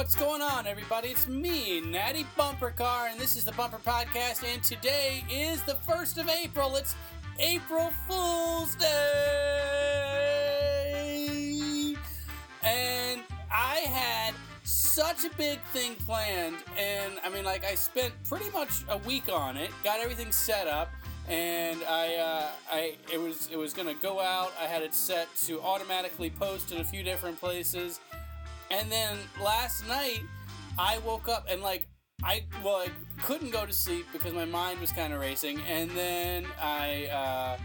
What's going on, everybody? It's me, Natty Bumpercar, and this is the Bumperpodcast. And today is the 1st of April. It's April Fool's Day! And I had such a big thing planned, and I mean, like, I spent pretty much a week on it, got everything set up and I, uh, I, it was, it was gonna go out. I had it set to automatically post in a few different places, and then last night I woke up and like I, well, I couldn't go to sleep because my mind was kind of racing, and then I, uh,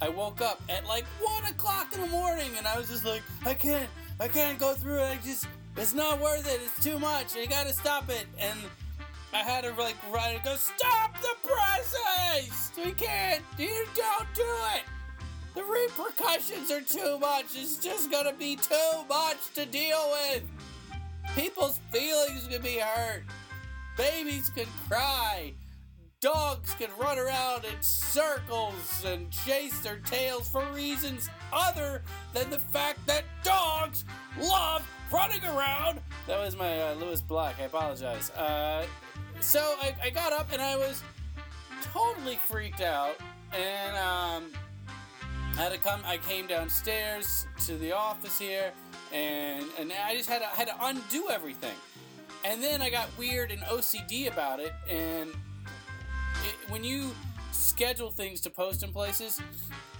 I woke up at like one o'clock in the morning, and I was just like, I can't, I can't go through it. I just, it's not worth it. It's too much. I gotta stop it, and I had to like write it. Go stop the presses. We can't. You don't do it. The repercussions are too much. It's just gonna be too much to deal with. People's feelings can be hurt. Babies can cry. Dogs can run around in circles and chase their tails for reasons other than the fact that dogs love running around. That was my uh, Lewis Black. I apologize. Uh, so I, I got up and I was totally freaked out, and um, I had to come. I came downstairs to the office here, and and I just had to, had to undo everything, and then I got weird and OCD about it, and it, when you schedule things to post in places,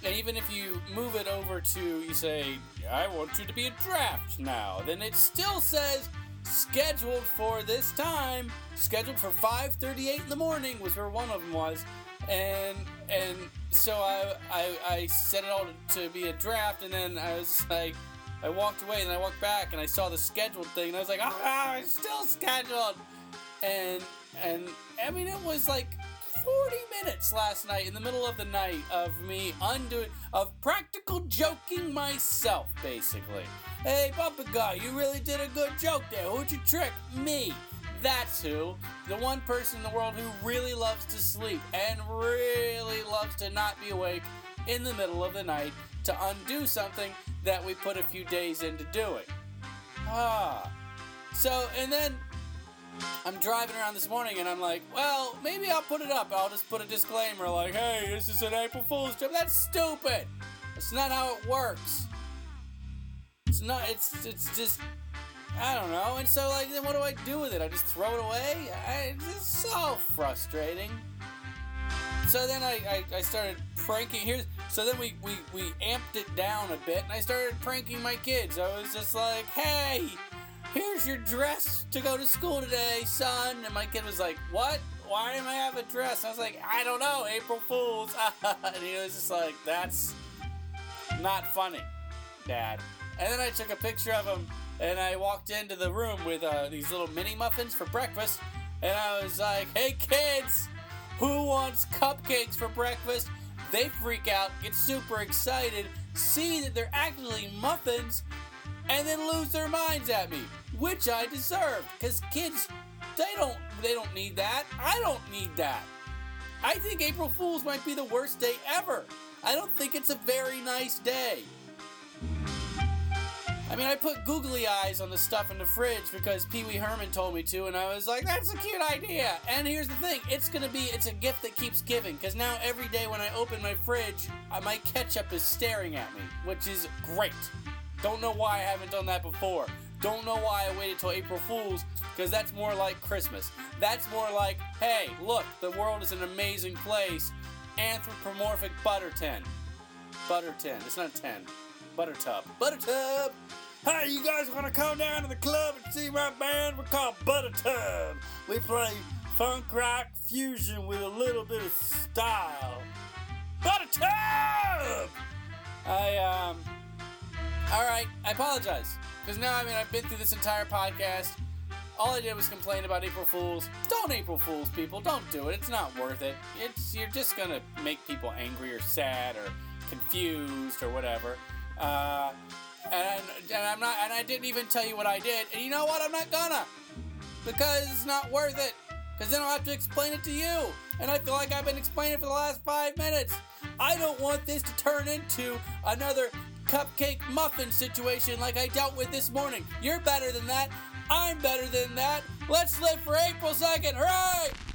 and even if you move it over to, you say, I want you to be a draft now, then it still says scheduled for this time, scheduled for 5:38 in the morning was where one of them was, and and so I I, I set it all to be a draft, and then I was like. I walked away and I walked back and I saw the scheduled thing and I was like, ah, it's still scheduled. And and I mean it was like 40 minutes last night in the middle of the night of me undoing of practical joking myself basically. Hey, Bumper Guy, you really did a good joke there. Who'd you trick? Me. That's who. The one person in the world who really loves to sleep and really loves to not be awake in the middle of the night to undo something that we put a few days into doing. Ah. So, and then I'm driving around this morning and I'm like, well, maybe I'll put it up. I'll just put a disclaimer like, hey, this is an April Fool's joke. That's stupid. That's not how it works. It's not. It's it's just. I don't know. And so like, then what do I do with it? I just throw it away. I, it's so frustrating. So then I, I, I started pranking. Here's so then we, we we amped it down a bit, and I started pranking my kids. I was just like, hey, here's your dress to go to school today, son. And my kid was like, what? Why am I have a dress? I was like, I don't know, April Fools. and he was just like, that's not funny, Dad. And then I took a picture of him and I walked into the room with uh, these little mini muffins for breakfast. And I was like, hey kids, who wants cupcakes for breakfast? They freak out, get super excited, see that they're actually muffins, and then lose their minds at me, which I deserve. Cause kids, they don't they don't need that. I don't need that. I think April Fools might be the worst day ever. I don't think it's a very nice day. I mean, I put googly eyes on the stuff in the fridge because Pee Wee Herman told me to, and I was like, that's a cute idea. And here's the thing it's gonna be, it's a gift that keeps giving, because now every day when I open my fridge, uh, my ketchup is staring at me, which is great. Don't know why I haven't done that before. Don't know why I waited till April Fool's, because that's more like Christmas. That's more like, hey, look, the world is an amazing place. Anthropomorphic butter tin. Butter tin. It's not a 10. Butter tub. Butter tub! Hey, you guys want to come down to the club and see my band? We're called Butter Tub. We play funk rock fusion with a little bit of style. Butter Tub! I, um, alright, I apologize. Because now, I mean, I've been through this entire podcast. All I did was complain about April Fools. Don't April Fools, people. Don't do it. It's not worth it. It's you're just gonna make people angry or sad or confused or whatever. Uh, and and I'm not and I didn't even tell you what I did. And you know what? I'm not gonna because it's not worth it. Because then I'll have to explain it to you, and I feel like I've been explaining for the last five minutes. I don't want this to turn into another cupcake muffin situation like I dealt with this morning. You're better than that. I'm better than that. Let's live for April 2nd. Hooray!